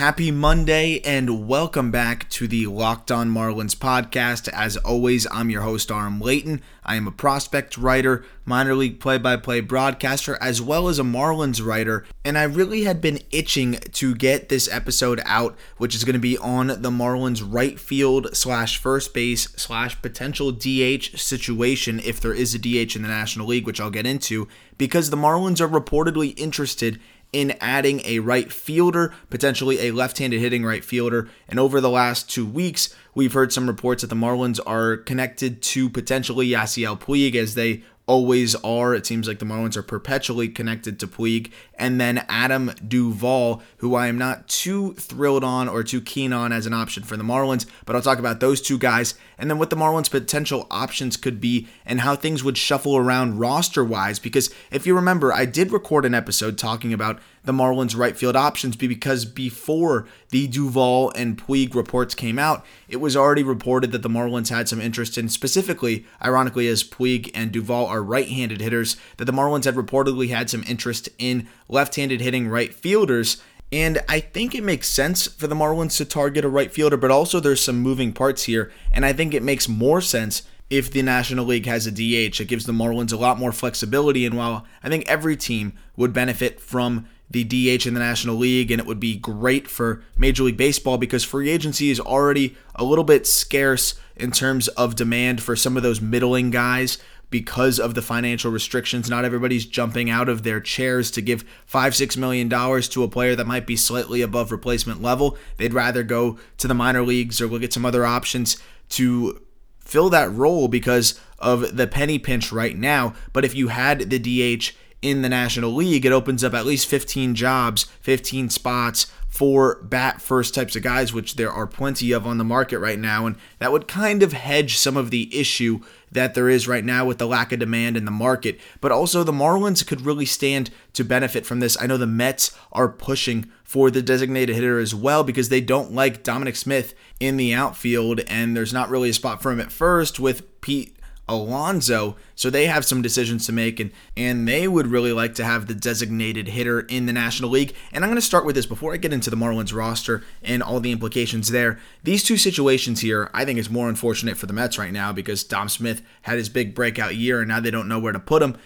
Happy Monday and welcome back to the Locked On Marlins podcast. As always, I'm your host, Aram Leighton. I am a prospect writer, minor league play by play broadcaster, as well as a Marlins writer. And I really had been itching to get this episode out, which is going to be on the Marlins right field slash first base slash potential DH situation if there is a DH in the National League, which I'll get into, because the Marlins are reportedly interested in adding a right fielder, potentially a left handed hitting right fielder. And over the last two weeks, we've heard some reports that the Marlins are connected to potentially Yasiel Puig as they always are. It seems like the Marlins are perpetually connected to Puig. And then Adam Duvall, who I am not too thrilled on or too keen on as an option for the Marlins, but I'll talk about those two guys and then what the Marlins' potential options could be and how things would shuffle around roster wise. Because if you remember, I did record an episode talking about the Marlins' right field options because before the Duvall and Puig reports came out, it was already reported that the Marlins had some interest in specifically, ironically, as Puig and Duvall are right handed hitters, that the Marlins had reportedly had some interest in left handed hitting right fielders. And I think it makes sense for the Marlins to target a right fielder, but also there's some moving parts here. And I think it makes more sense if the National League has a DH. It gives the Marlins a lot more flexibility. And while I think every team would benefit from the DH in the National League, and it would be great for Major League Baseball because free agency is already a little bit scarce in terms of demand for some of those middling guys because of the financial restrictions. Not everybody's jumping out of their chairs to give five, six million dollars to a player that might be slightly above replacement level. They'd rather go to the minor leagues or look at some other options to fill that role because of the penny pinch right now. But if you had the DH in the National League, it opens up at least 15 jobs, 15 spots for bat first types of guys, which there are plenty of on the market right now. And that would kind of hedge some of the issue that there is right now with the lack of demand in the market. But also, the Marlins could really stand to benefit from this. I know the Mets are pushing for the designated hitter as well because they don't like Dominic Smith in the outfield, and there's not really a spot for him at first with Pete Alonso. So they have some decisions to make, and, and they would really like to have the designated hitter in the National League. And I'm going to start with this before I get into the Marlins roster and all the implications there. These two situations here, I think, is more unfortunate for the Mets right now because Dom Smith had his big breakout year, and now they don't know where to put him.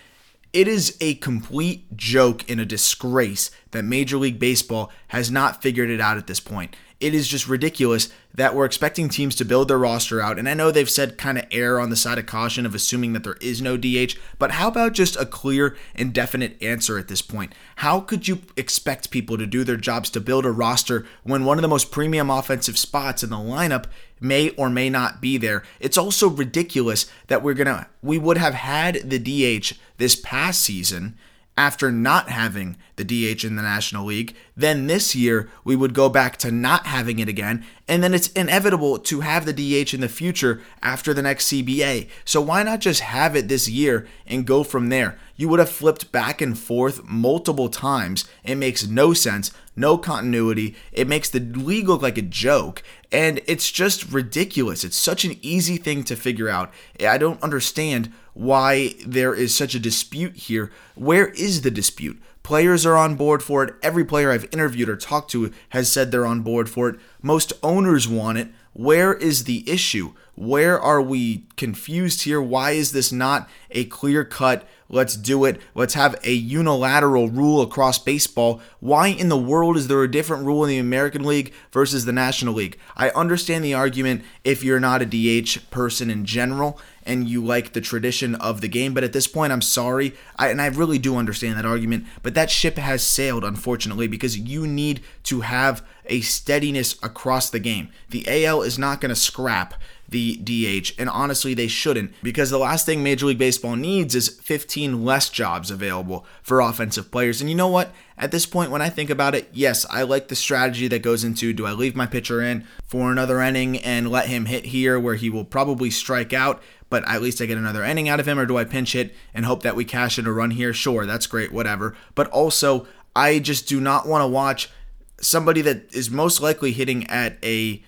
It is a complete joke and a disgrace that Major League Baseball has not figured it out at this point it is just ridiculous that we're expecting teams to build their roster out. And I know they've said kind of err on the side of caution of assuming that there is no DH, but how about just a clear and definite answer at this point? How could you expect people to do their jobs to build a roster when one of the most premium offensive spots in the lineup may or may not be there? It's also ridiculous that we're going to we would have had the DH this past season after not having the DH in the National League. Then this year, we would go back to not having it again. And then it's inevitable to have the DH in the future after the next CBA. So why not just have it this year and go from there? You would have flipped back and forth multiple times. It makes no sense, no continuity. It makes the league look like a joke. And it's just ridiculous. It's such an easy thing to figure out. I don't understand why there is such a dispute here. Where is the dispute? Players are on board for it. Every player I've interviewed or talked to has said they're on board for it. Most owners want it. Where is the issue? Where are we confused here? Why is this not a clear cut Let's do it. Let's have a unilateral rule across baseball. Why in the world is there a different rule in the American League versus the National League? I understand the argument if you're not a DH person in general and you like the tradition of the game, but at this point, I'm sorry. I, and I really do understand that argument, but that ship has sailed, unfortunately, because you need to have a steadiness across the game. The AL is not going to scrap the DH. And honestly, they shouldn't because the last thing Major League Baseball needs is 15 less jobs available for offensive players. And you know what? At this point, when I think about it, yes, I like the strategy that goes into do I leave my pitcher in for another inning and let him hit here where he will probably strike out, but at least I get another inning out of him, or do I pinch it and hope that we cash in a run here? Sure, that's great, whatever. But also, I just do not want to watch somebody that is most likely hitting at a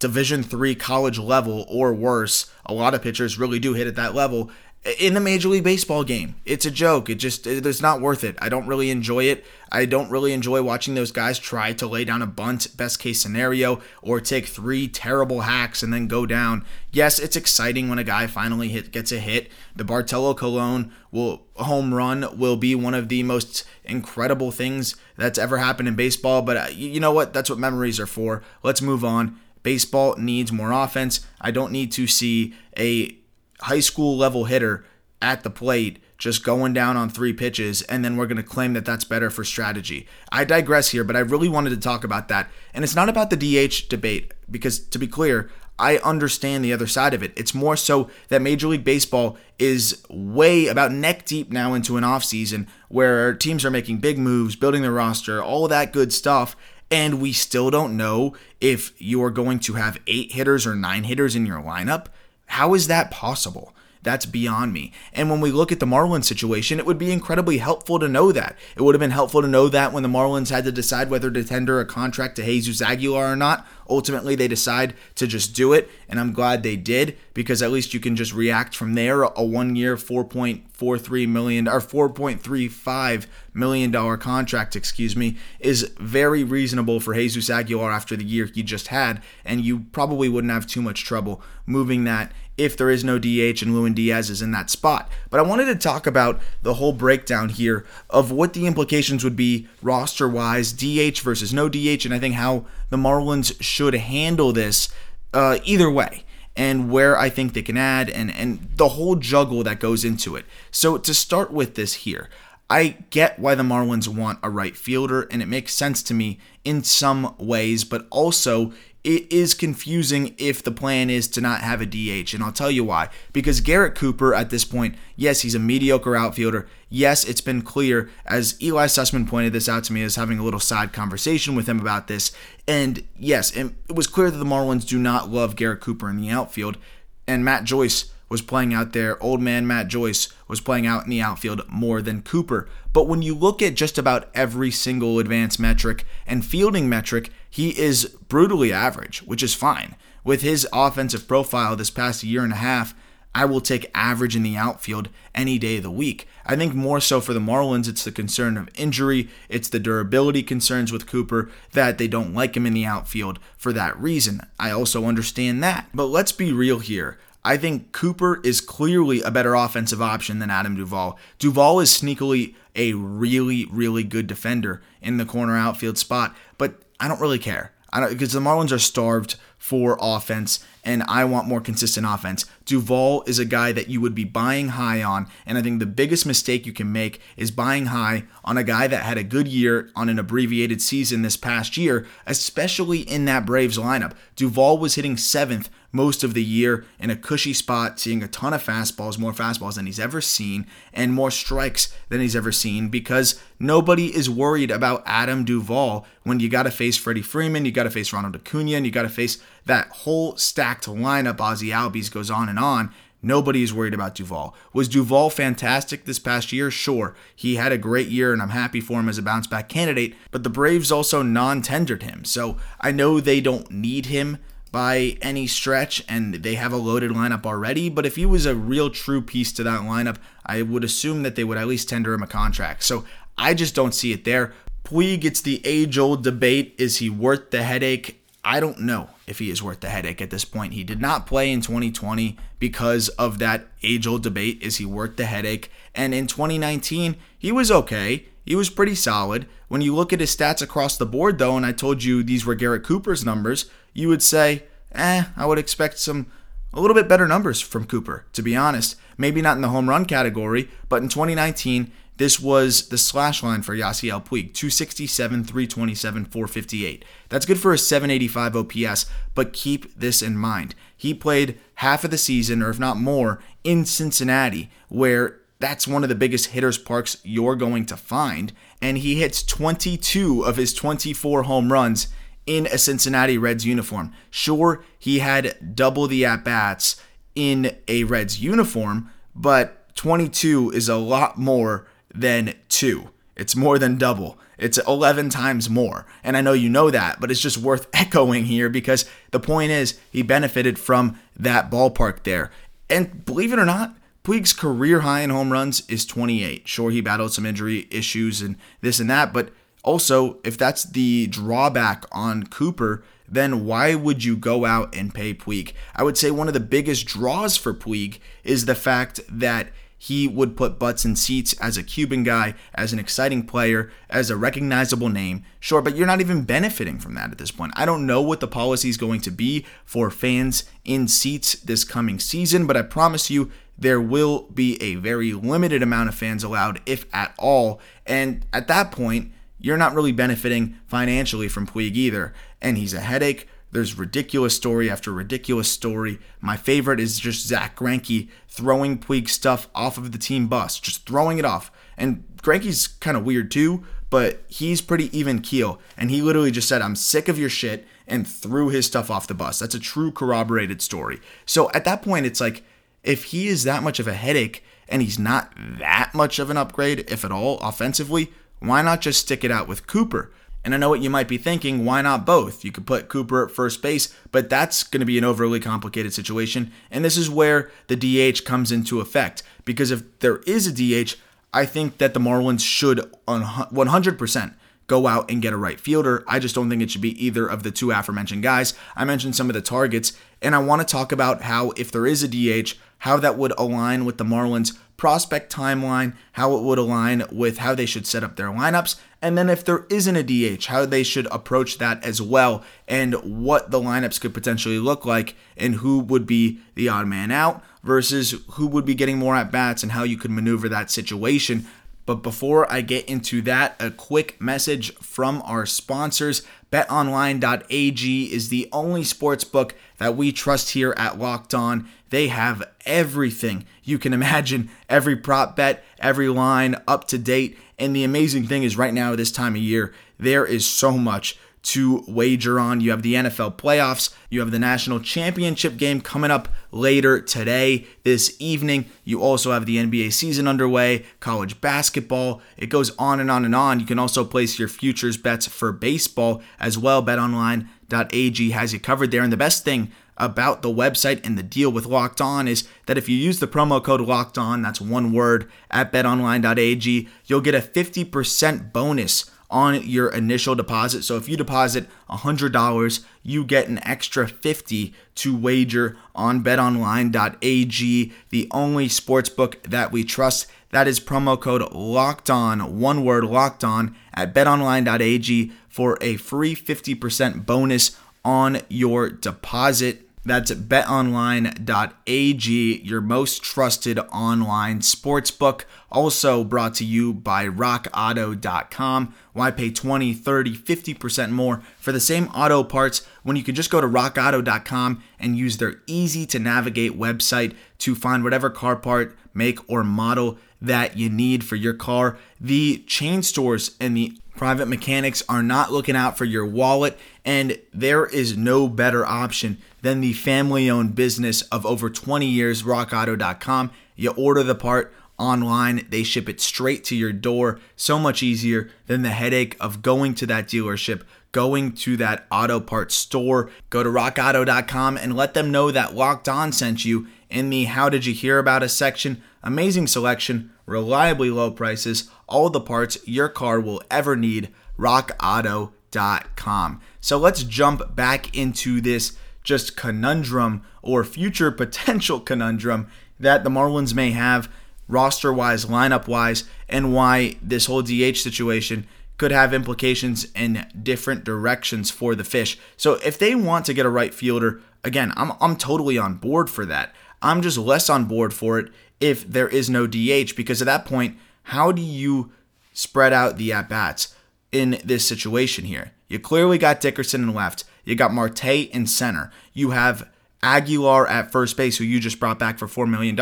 Division three college level or worse. A lot of pitchers really do hit at that level in the Major League Baseball game. It's a joke. It just it's not worth it. I don't really enjoy it. I don't really enjoy watching those guys try to lay down a bunt, best case scenario, or take three terrible hacks and then go down. Yes, it's exciting when a guy finally hit gets a hit. The Bartolo Colon will home run will be one of the most incredible things that's ever happened in baseball. But uh, you know what? That's what memories are for. Let's move on. Baseball needs more offense. I don't need to see a high school level hitter at the plate just going down on three pitches, and then we're going to claim that that's better for strategy. I digress here, but I really wanted to talk about that. And it's not about the DH debate, because to be clear, I understand the other side of it. It's more so that Major League Baseball is way about neck deep now into an offseason where teams are making big moves, building their roster, all that good stuff. And we still don't know if you are going to have eight hitters or nine hitters in your lineup. How is that possible? That's beyond me. And when we look at the Marlins situation, it would be incredibly helpful to know that. It would have been helpful to know that when the Marlins had to decide whether to tender a contract to Jesus Aguilar or not. Ultimately, they decide to just do it, and I'm glad they did because at least you can just react from there. A one-year, 4.43 million or 4.35 million dollar contract, excuse me, is very reasonable for Jesus Aguilar after the year he just had, and you probably wouldn't have too much trouble moving that if there is no DH and Lewin Diaz is in that spot. But I wanted to talk about the whole breakdown here of what the implications would be roster wise, DH versus no DH, and I think how the Marlins should handle this uh, either way. And where I think they can add, and, and the whole juggle that goes into it. So, to start with this here, I get why the Marlins want a right fielder, and it makes sense to me in some ways, but also it is confusing if the plan is to not have a DH. And I'll tell you why. Because Garrett Cooper, at this point, yes, he's a mediocre outfielder. Yes, it's been clear, as Eli Sussman pointed this out to me, as having a little side conversation with him about this. And yes, it was clear that the Marlins do not love Garrett Cooper in the outfield. And Matt Joyce was playing out there. Old man Matt Joyce was playing out in the outfield more than Cooper. But when you look at just about every single advanced metric and fielding metric, he is brutally average, which is fine. With his offensive profile this past year and a half, I will take average in the outfield any day of the week. I think more so for the Marlins, it's the concern of injury, it's the durability concerns with Cooper that they don't like him in the outfield for that reason. I also understand that. But let's be real here. I think Cooper is clearly a better offensive option than Adam Duvall. Duvall is sneakily a really, really good defender in the corner outfield spot, but I don't really care. I don't because the Marlins are starved for offense, and I want more consistent offense. Duvall is a guy that you would be buying high on, and I think the biggest mistake you can make is buying high on a guy that had a good year on an abbreviated season this past year, especially in that Braves lineup. Duvall was hitting seventh most of the year in a cushy spot, seeing a ton of fastballs, more fastballs than he's ever seen, and more strikes than he's ever seen because nobody is worried about Adam Duvall when you got to face Freddie Freeman, you got to face Ronald Acuna, and you got to face that whole stacked lineup. Ozzie Albies goes on and on. Nobody is worried about Duvall. Was Duvall fantastic this past year? Sure. He had a great year, and I'm happy for him as a bounce back candidate, but the Braves also non tendered him. So I know they don't need him by any stretch, and they have a loaded lineup already. But if he was a real true piece to that lineup, I would assume that they would at least tender him a contract. So I just don't see it there. Puig gets the age old debate is he worth the headache? I don't know if he is worth the headache at this point. He did not play in 2020 because of that age old debate is he worth the headache? And in 2019, he was okay. He was pretty solid. When you look at his stats across the board, though, and I told you these were Garrett Cooper's numbers, you would say, eh, I would expect some a little bit better numbers from Cooper, to be honest. Maybe not in the home run category, but in 2019, this was the slash line for Yasiel Puig 267, 327, 458. That's good for a 785 OPS, but keep this in mind. He played half of the season, or if not more, in Cincinnati, where that's one of the biggest hitters parks you're going to find. And he hits 22 of his 24 home runs in a Cincinnati Reds uniform. Sure, he had double the at bats in a Reds uniform, but 22 is a lot more than two. It's more than double. It's 11 times more. And I know you know that, but it's just worth echoing here because the point is he benefited from that ballpark there. And believe it or not, Puig's career high in home runs is 28. Sure, he battled some injury issues and this and that, but also, if that's the drawback on Cooper, then why would you go out and pay Puig? I would say one of the biggest draws for Puig is the fact that he would put butts in seats as a Cuban guy, as an exciting player, as a recognizable name. Sure, but you're not even benefiting from that at this point. I don't know what the policy is going to be for fans in seats this coming season, but I promise you there will be a very limited amount of fans allowed, if at all. And at that point, you're not really benefiting financially from Puig either. And he's a headache. There's ridiculous story after ridiculous story. My favorite is just Zack Greinke throwing Puig stuff off of the team bus, just throwing it off. And Greinke's kind of weird too, but he's pretty even keel. And he literally just said, I'm sick of your shit, and threw his stuff off the bus. That's a true corroborated story. So at that point, it's like, if he is that much of a headache and he's not that much of an upgrade, if at all, offensively, why not just stick it out with Cooper? And I know what you might be thinking, why not both? You could put Cooper at first base, but that's going to be an overly complicated situation. And this is where the DH comes into effect. Because if there is a DH, I think that the Marlins should 100% go out and get a right fielder. I just don't think it should be either of the two aforementioned guys. I mentioned some of the targets, and I want to talk about how, if there is a DH, how that would align with the Marlins prospect timeline, how it would align with how they should set up their lineups, and then if there isn't a DH, how they should approach that as well, and what the lineups could potentially look like, and who would be the odd man out versus who would be getting more at bats, and how you could maneuver that situation. But before I get into that, a quick message from our sponsors. BetOnline.ag is the only sports book that we trust here at Locked On. They have everything you can imagine, every prop bet, every line up to date. And the amazing thing is, right now, this time of year, there is so much to wager on. You have the NFL playoffs, you have the national championship game coming up later today, this evening. You also have the NBA season underway, college basketball. It goes on and on and on. You can also place your futures bets for baseball as well. BetOnline.ag has you covered there. And the best thing about the website and the deal with Locked On is that if you use the promo code Locked On, that's one word, at betonline.ag, you'll get a 50% bonus on your initial deposit. So if you deposit $100, you get an extra 50 to wager on betonline.ag, the only sports book that we trust. That is promo code locked on, one word locked on at betonline.ag for a free 50% bonus on your deposit. That's betonline.ag, your most trusted online sportsbook. Also brought to you by rockauto.com. Why pay 20, 30, 50% more for the same auto parts when you can just go to rockauto.com and use their easy to navigate website to find whatever car part, make, or model that you need for your car. The chain stores and the private mechanics are not looking out for your wallet, and there is no better option than the family owned business of over 20 years, rockauto.com. You order the part online, they ship it straight to your door. So much easier than the headache of going to that dealership, going to that auto parts store. Go to rockauto.com and let them know that Locked On sent you in the How Did You Hear About Us section. Amazing selection, reliably low prices, all the parts your car will ever need. RockAuto.com. So let's jump back into this just conundrum or future potential conundrum that the Marlins may have roster wise, lineup wise, and why this whole DH situation could have implications in different directions for the fish. So if they want to get a right fielder, again, I'm, I'm totally on board for that. I'm just less on board for it if there is no DH because at that point, how do you spread out the at bats in this situation here? You clearly got Dickerson and left. You got Marte in center. You have Aguilar at first base, who you just brought back for $4 million,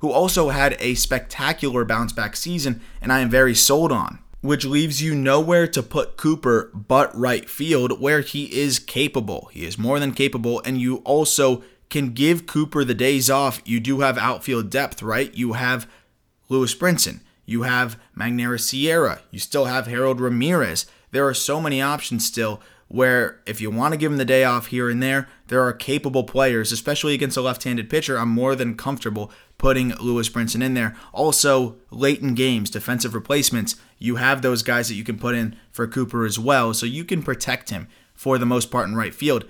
who also had a spectacular bounce back season, and I am very sold on. Which leaves you nowhere to put Cooper but right field, where he is capable. He is more than capable, and you also can give Cooper the days off. You do have outfield depth, right? You have Lewis Brinson, you have Magneuris Sierra, you still have Harold Ramirez there are so many options still where if you want to give him the day off here and there, there are capable players, especially against a left-handed pitcher. I'm more than comfortable putting Lewis Brinson in there. Also, late in games, defensive replacements, you have those guys that you can put in for Cooper as well, so you can protect him for the most part in right field.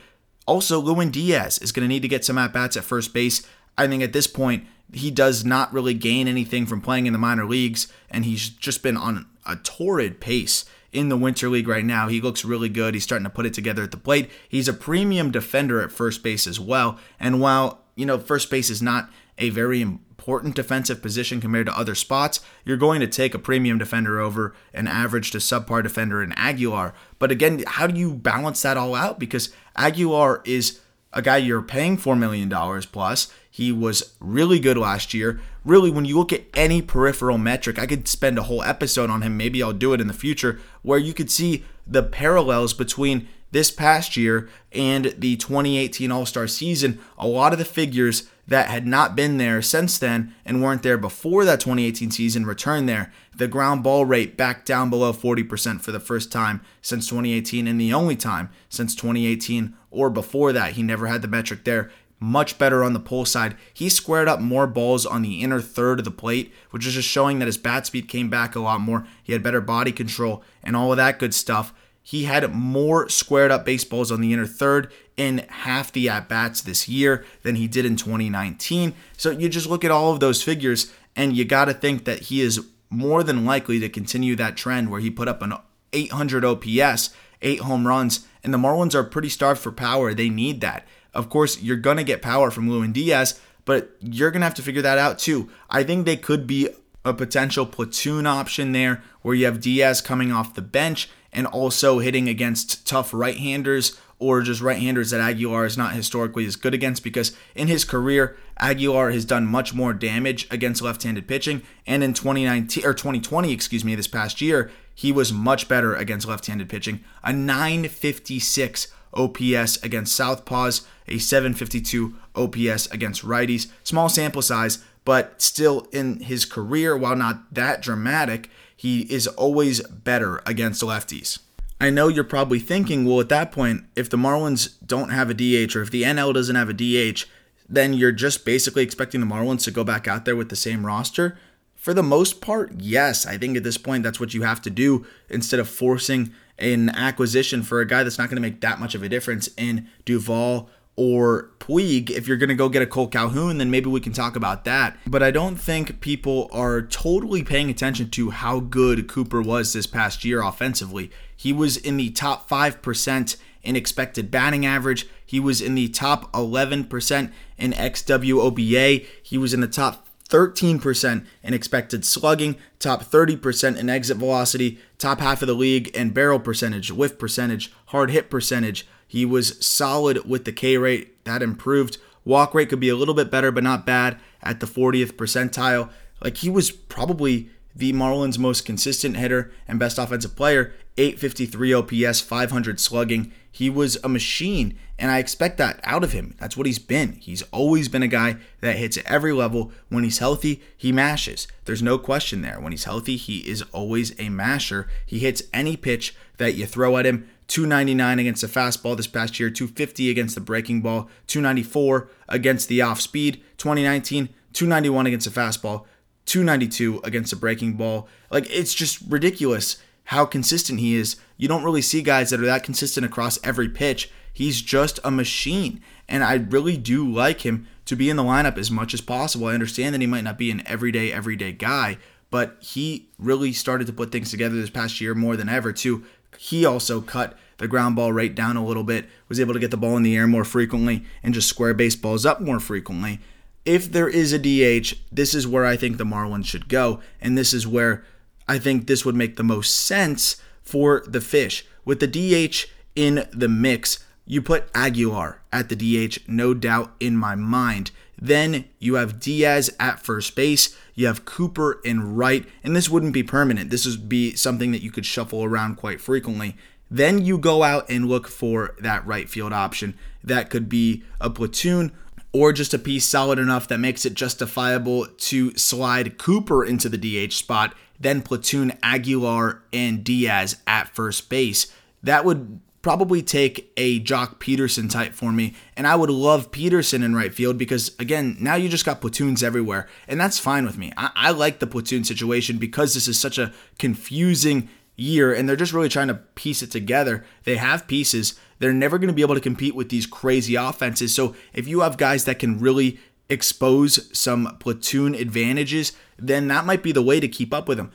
Also, Lewin Diaz is going to need to get some at bats at first base. I think at this point, he does not really gain anything from playing in the minor leagues, and he's just been on a torrid pace in the Winter League right now. He looks really good. He's starting to put it together at the plate. He's a premium defender at first base as well. And while, you know, first base is not a very important defensive position compared to other spots, you're going to take a premium defender over an average to subpar defender in Aguilar. But again, how do you balance that all out? Because Aguilar is a guy you're paying $4 million plus. He was really good last year. Really, when you look at any peripheral metric, I could spend a whole episode on him. Maybe I'll do it in the future, where you could see the parallels between this past year and the 2018 All Star season. A lot of the figures that had not been there since then and weren't there before that 2018 season returned there. The ground ball rate back down below 40% for the first time since 2018 and the only time since 2018 or before that. He never had the metric there. Much better on the pull side. He squared up more balls on the inner third of the plate, which is just showing that his bat speed came back a lot more. He had better body control and all of that good stuff. He had more squared up baseballs on the inner third in half the at bats this year than he did in 2019. So you just look at all of those figures and you got to think that he is more than likely to continue that trend where he put up an 800 OPS, eight home runs, and the Marlins are pretty starved for power. They need that. Of course, you're going to get power from Lewin Diaz, but you're going to have to figure that out too. I think they could be a potential platoon option there where you have Diaz coming off the bench and also hitting against tough right handers or just right handers that Aguilar is not historically as good against because in his career, Aguilar has done much more damage against left handed pitching. And in 2019 or 2020, excuse me, this past year, he was much better against left handed pitching. A 956 OPS against Southpaws, a 752 OPS against righties. Small sample size, but still in his career, while not that dramatic, he is always better against lefties. I know you're probably thinking, well, at that point, if the Marlins don't have a DH or if the NL doesn't have a DH, then you're just basically expecting the Marlins to go back out there with the same roster. For the most part, yes. I think at this point, that's what you have to do instead of forcing an acquisition for a guy that's not going to make that much of a difference in Duvall or Puig. If you're going to go get a Cole Calhoun, then maybe we can talk about that. But I don't think people are totally paying attention to how good Cooper was this past year offensively. He was in the top 5% in expected batting average. He was in the top 11% in XWOBA. He was in the top 13% in expected slugging, top 30% in exit velocity, top half of the league in barrel percentage, whiff percentage, hard hit percentage, he was solid with the K rate, that improved. Walk rate could be a little bit better, but not bad at the 40th percentile. Like he was probably the Marlins' most consistent hitter and best offensive player. 853 OPS, 500 slugging. He was a machine, and I expect that out of him. That's what he's been. He's always been a guy that hits at every level. When he's healthy, he mashes. There's no question there. When he's healthy, he is always a masher. He hits any pitch that you throw at him. 299 against the fastball this past year, 250 against the breaking ball, 294 against the off speed, 2019, 291 against the fastball, 292 against the breaking ball. Like it's just ridiculous how consistent he is. You don't really see guys that are that consistent across every pitch. He's just a machine. And I really do like him to be in the lineup as much as possible. I understand that he might not be an everyday, everyday guy, but he really started to put things together this past year more than ever, too. He also cut the ground ball rate down a little bit, was able to get the ball in the air more frequently, and just square baseballs up more frequently. If there is a DH, this is where I think the Marlins should go, and this is where I think this would make the most sense for the fish. With the DH in the mix, you put Aguilar at the DH, no doubt in my mind. Then you have Diaz at first base. You have Cooper in right, and this wouldn't be permanent. This would be something that you could shuffle around quite frequently. Then you go out and look for that right field option. That could be a platoon or just a piece solid enough that makes it justifiable to slide Cooper into the DH spot then platoon Aguilar and Diaz at first base. That would probably take a Joc Pederson type for me. And I would love Pederson in right field because, again, now you just got platoons everywhere. And that's fine with me. I, I like the platoon situation because this is such a confusing year and they're just really trying to piece it together. They have pieces. They're never going to be able to compete with these crazy offenses. So if you have guys that can really expose some platoon advantages, then that might be the way to keep up with them.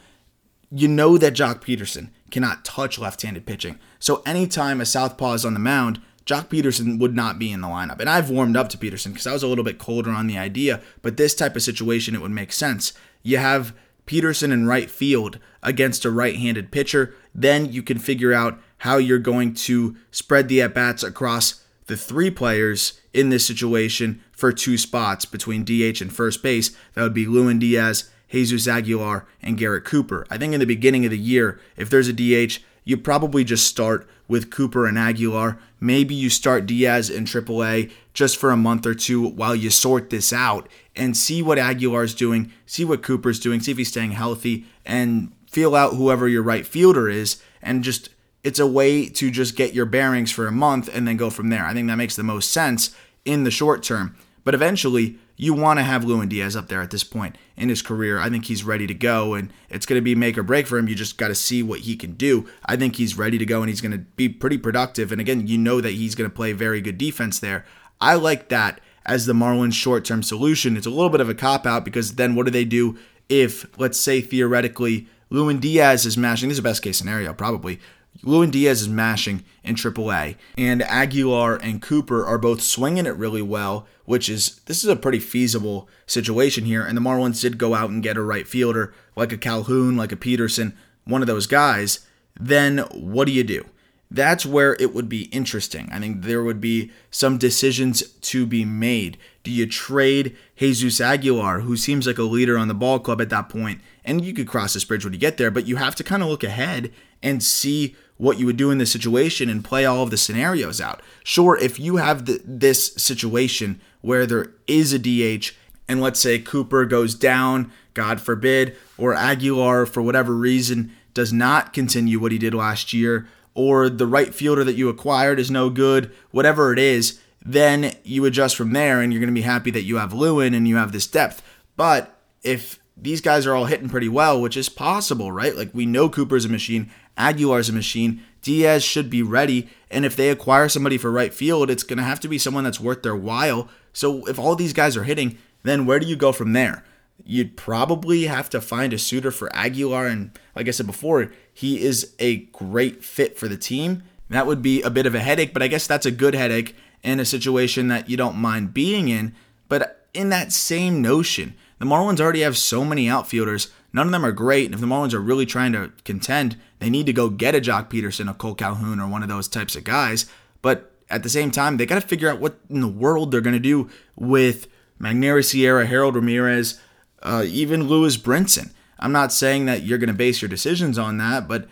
You know that Joc Pederson cannot touch left handed pitching. So anytime a southpaw is on the mound, Joc Pederson would not be in the lineup. And I've warmed up to Pederson because I was a little bit colder on the idea, but this type of situation, it would make sense. You have Pederson in right field against a right handed pitcher, then you can figure out how you're going to spread the at bats across the three players in this situation for two spots between DH and first base. That would be Lewin Diaz Jesus Aguilar, and Garrett Cooper. I think in the beginning of the year, if there's a DH, you probably just start with Cooper and Aguilar. Maybe you start Diaz in AAA just for a month or two while you sort this out and see what Aguilar's doing, see what Cooper's doing, see if he's staying healthy, and feel out whoever your right fielder is. And just, it's a way to just get your bearings for a month and then go from there. I think that makes the most sense in the short term. But eventually, you want to have Lewin Diaz up there at this point in his career. I think he's ready to go, and it's going to be make or break for him. You just got to see what he can do. I think he's ready to go, and he's going to be pretty productive. And again, you know that he's going to play very good defense there. I like that as the Marlins short term solution. It's a little bit of a cop out because then what do they do if, let's say, theoretically, Lewin Diaz is mashing? This is a best case scenario, probably. Lewin Diaz is mashing in AAA, and Aguilar and Cooper are both swinging it really well, which is this is a pretty feasible situation here. And the Marlins did go out and get a right fielder like a Calhoun, like a Pederson, one of those guys. Then what do you do? That's where it would be interesting. I think there would be some decisions to be made. Do you trade Jesus Aguilar, who seems like a leader on the ball club at that point? And you could cross this bridge when you get there, but you have to kind of look ahead and see what you would do in this situation and play all of the scenarios out. Sure, if you have the, this situation where there is a DH and let's say Cooper goes down, God forbid, or Aguilar for whatever reason does not continue what he did last year, or the right fielder that you acquired is no good, whatever it is, then you adjust from there and you're going to be happy that you have Lewin and you have this depth. But if these guys are all hitting pretty well, which is possible, right? Like we know Cooper's a machine, Aguilar's a machine, Diaz should be ready, and if they acquire somebody for right field, it's going to have to be someone that's worth their while. So if all these guys are hitting, then where do you go from there? You'd probably have to find a suitor for Aguilar, and like I said before, he is a great fit for the team. That would be a bit of a headache, but I guess that's a good headache in a situation that you don't mind being in. But in that same notion, the Marlins already have so many outfielders. None of them are great. And if the Marlins are really trying to contend, they need to go get a Joc Pederson, a Cole Calhoun, or one of those types of guys. But at the same time, they got to figure out what in the world they're going to do with Magneuris Sierra, Harold Ramirez, uh, even Lewis Brinson. I'm not saying that you're going to base your decisions on that, but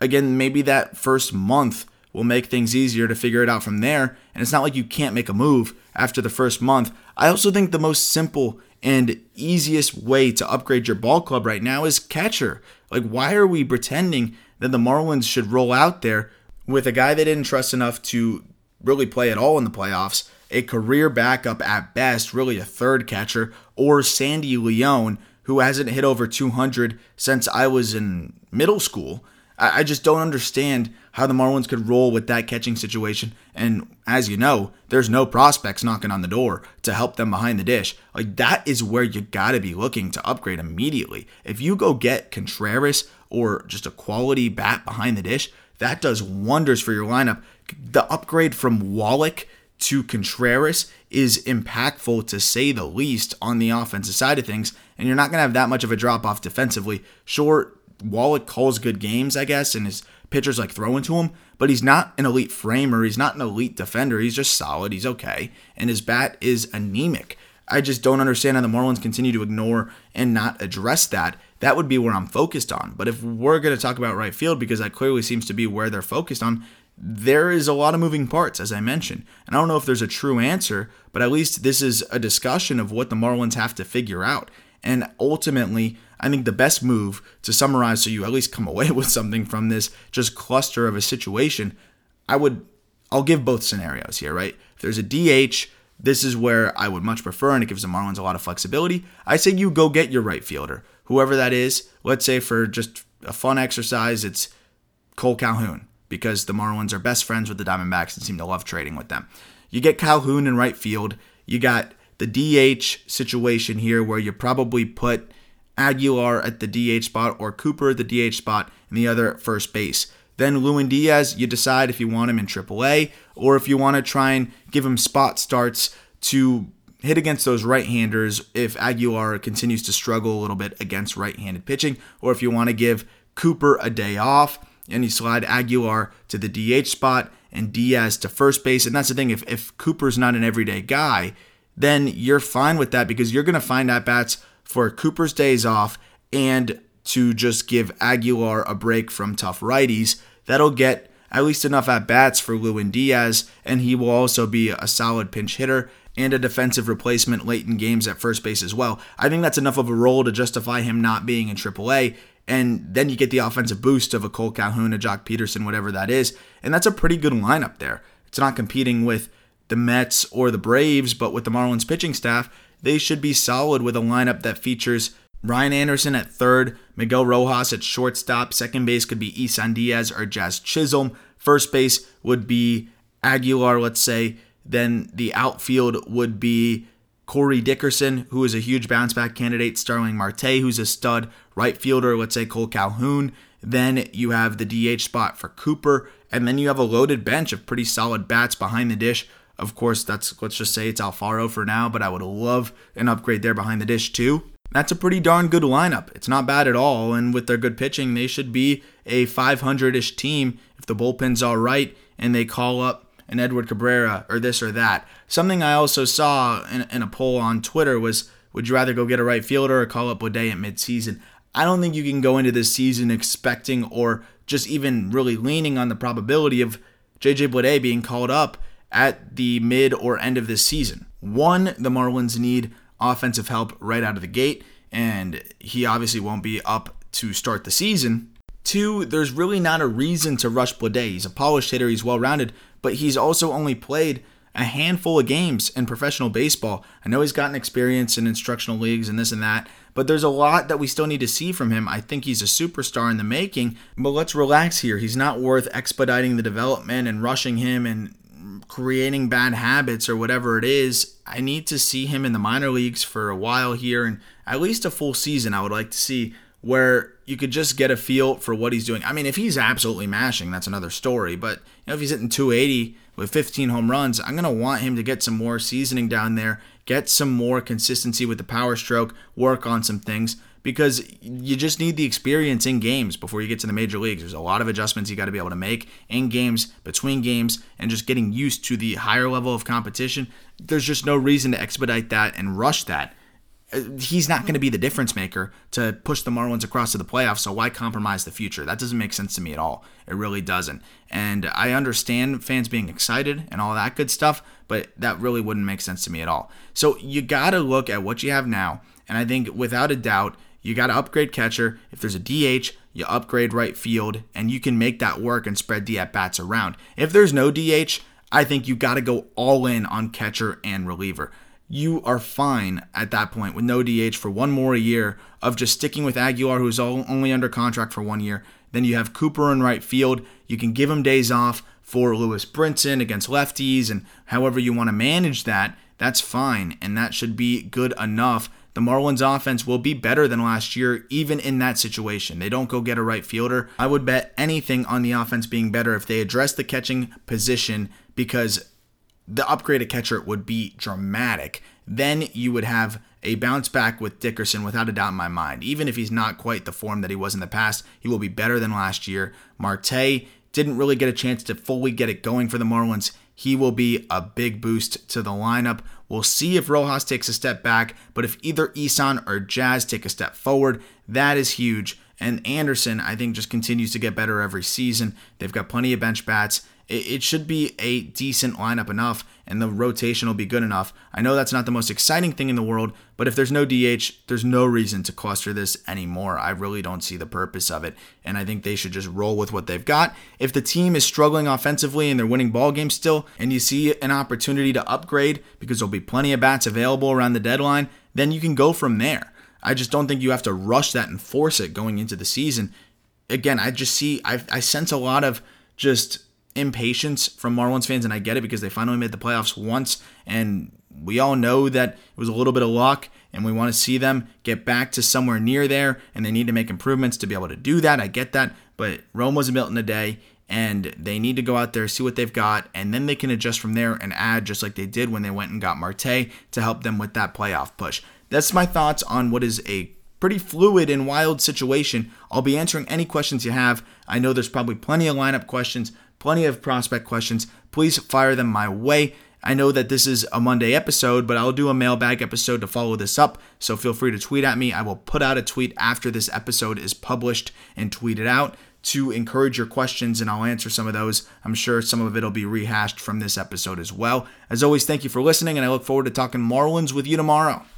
again, maybe that first month will make things easier to figure it out from there. And it's not like you can't make a move after the first month. I also think the most simple and easiest way to upgrade your ball club right now is catcher. Like, why are we pretending that the Marlins should roll out there with a guy they didn't trust enough to really play at all in the playoffs, a career backup at best, really a third catcher, or Sandy León, who hasn't hit over 200 since I was in middle school? I, just don't understand how the Marlins could roll with that catching situation. And as you know, there's no prospects knocking on the door to help them behind the dish. Like that is where you got to be looking to upgrade immediately. If you go get Contreras or just a quality bat behind the dish, that does wonders for your lineup. The upgrade from Wallach to Contreras is impactful to say the least on the offensive side of things, and you're not going to have that much of a drop off defensively. Sure, Wallach calls good games, I guess, and his pitchers like throwing to him, but he's not an elite framer. He's not an elite defender. He's just solid. He's okay. And his bat is anemic. I just don't understand how the Marlins continue to ignore and not address that. That would be where I'm focused on. But if we're going to talk about right field, because that clearly seems to be where they're focused on, there is a lot of moving parts, as I mentioned. And I don't know if there's a true answer, but at least this is a discussion of what the Marlins have to figure out. And ultimately, I think the best move to summarize so you at least come away with something from this just cluster of a situation, I would I'll give both scenarios here, right? If there's a DH, this is where I would much prefer, and it gives the Marlins a lot of flexibility. I say you go get your right fielder, whoever that is. Let's say for just a fun exercise, it's Cole Calhoun, because the Marlins are best friends with the Diamondbacks and seem to love trading with them. You get Calhoun in right field. You got the DH situation here where you probably put Aguilar at the DH spot or Cooper at the DH spot and the other at first base. Then Lewin Diaz, you decide if you want him in AAA or if you want to try and give him spot starts to hit against those right-handers if Aguilar continues to struggle a little bit against right-handed pitching, or if you want to give Cooper a day off and you slide Aguilar to the DH spot and Diaz to first base. And that's the thing, if, if Cooper's not an everyday guy, then you're fine with that because you're going to find at bats for Cooper's days off and to just give Aguilar a break from tough righties. That'll get at least enough at bats for Lewin Diaz, and he will also be a solid pinch hitter and a defensive replacement late in games at first base as well. I think that's enough of a role to justify him not being in AAA. And then you get the offensive boost of a Cole Calhoun, a Joc Pederson, whatever that is. And that's a pretty good lineup there. It's not competing with the Mets or the Braves, but with the Marlins pitching staff, they should be solid with a lineup that features Brian Anderson at third, Miguel Rojas at shortstop. Second base could be Isan Diaz or Jazz Chisholm. First base would be Aguilar, let's say. Then the outfield would be Corey Dickerson, who is a huge bounce back candidate. Starling Marte, who's a stud right fielder. Let's say Cole Calhoun. Then you have the DH spot for Cooper. And then you have a loaded bench of pretty solid bats behind the dish. Of course, that's let's just say it's Alfaro for now, but I would love an upgrade there behind the dish too. That's a pretty darn good lineup. It's not bad at all, and with their good pitching, they should be a 500-ish team if the bullpen's all right and they call up an Edward Cabrera or this or that. Something I also saw in, in a poll on Twitter was, would you rather go get a right fielder or call up Bleday at midseason? I don't think you can go into this season expecting or just even really leaning on the probability of JJ Bleday being called up at the mid or end of this season. One, the Marlins need offensive help right out of the gate, and he obviously won't be up to start the season. Two, there's really not a reason to rush Bleday. He's a polished hitter, he's well rounded, but he's also only played a handful of games in professional baseball. I know he's gotten experience in instructional leagues and this and that, but there's a lot that we still need to see from him. I think he's a superstar in the making, but let's relax here. He's not worth expediting the development and rushing him and creating bad habits or whatever it is, I need to see him in the minor leagues for a while here and at least a full season. I would like to see where you could just get a feel for what he's doing. I mean, if he's absolutely mashing, that's another story. But you know, if he's hitting 280 with 15 home runs, I'm gonna want him to get some more seasoning down there, get some more consistency with the power stroke, work on some things because you just need the experience in games before you get to the major leagues. There's a lot of adjustments you got to be able to make in games, between games, and just getting used to the higher level of competition. There's just no reason to expedite that and rush that. Uh, he's not going to be the difference maker to push the Marlins across to the playoffs, so why compromise the future? That doesn't make sense to me at all. It really doesn't. And I understand fans being excited and all that good stuff, but that really wouldn't make sense to me at all. So you got to look at what you have now, and I think without a doubt, you got to upgrade catcher. If there's a DH, you upgrade right field, and you can make that work and spread the at bats around. If there's no DH, I think you got to go all in on catcher and reliever. You are fine at that point with no DH for one more year of just sticking with Aguilar, who's only under contract for one year. Then you have Cooper in right field. You can give him days off for Lewis Brinson against lefties, and however you want to manage that, that's fine. And that should be good enough the Marlins offense will be better than last year, even in that situation. They don't go get a right fielder. I would bet anything on the offense being better if they address the catching position because the upgraded catcher would be dramatic. Then you would have a bounce back with Dickerson without a doubt in my mind. Even if he's not quite the form that he was in the past, he will be better than last year. Marte didn't really get a chance to fully get it going for the Marlins. He will be a big boost to the lineup. We'll see if Rojas takes a step back, but if either Isan or Jazz take a step forward, that is huge. And Anderson, I think, just continues to get better every season. They've got plenty of bench bats, it, it should be a decent lineup enough and the rotation will be good enough. I know that's not the most exciting thing in the world, but if there's no DH, there's no reason to cluster this anymore. I really don't see the purpose of it, and I think they should just roll with what they've got. If the team is struggling offensively and they're winning ball games still, and you see an opportunity to upgrade because there'll be plenty of bats available around the deadline, then you can go from there. I just don't think you have to rush that and force it going into the season. Again, I just see, I, I sense a lot of just impatience from Marlins fans, and I get it because they finally made the playoffs once, and we all know that it was a little bit of luck, and we want to see them get back to somewhere near there, and they need to make improvements to be able to do that. I get that, but Rome wasn't built in a day, and they need to go out there, see what they've got, and then they can adjust from there and add just like they did when they went and got Marte to help them with that playoff push. That's my thoughts on what is a pretty fluid and wild situation. I'll be answering any questions you have. I know there's probably plenty of lineup questions, plenty of prospect questions. Please fire them my way. I know that this is a Monday episode, but I'll do a mailbag episode to follow this up. So feel free to tweet at me. I will put out a tweet after this episode is published and tweet it out to encourage your questions, and I'll answer some of those. I'm sure some of it will be rehashed from this episode as well. As always, thank you for listening, and I look forward to talking Marlins with you tomorrow.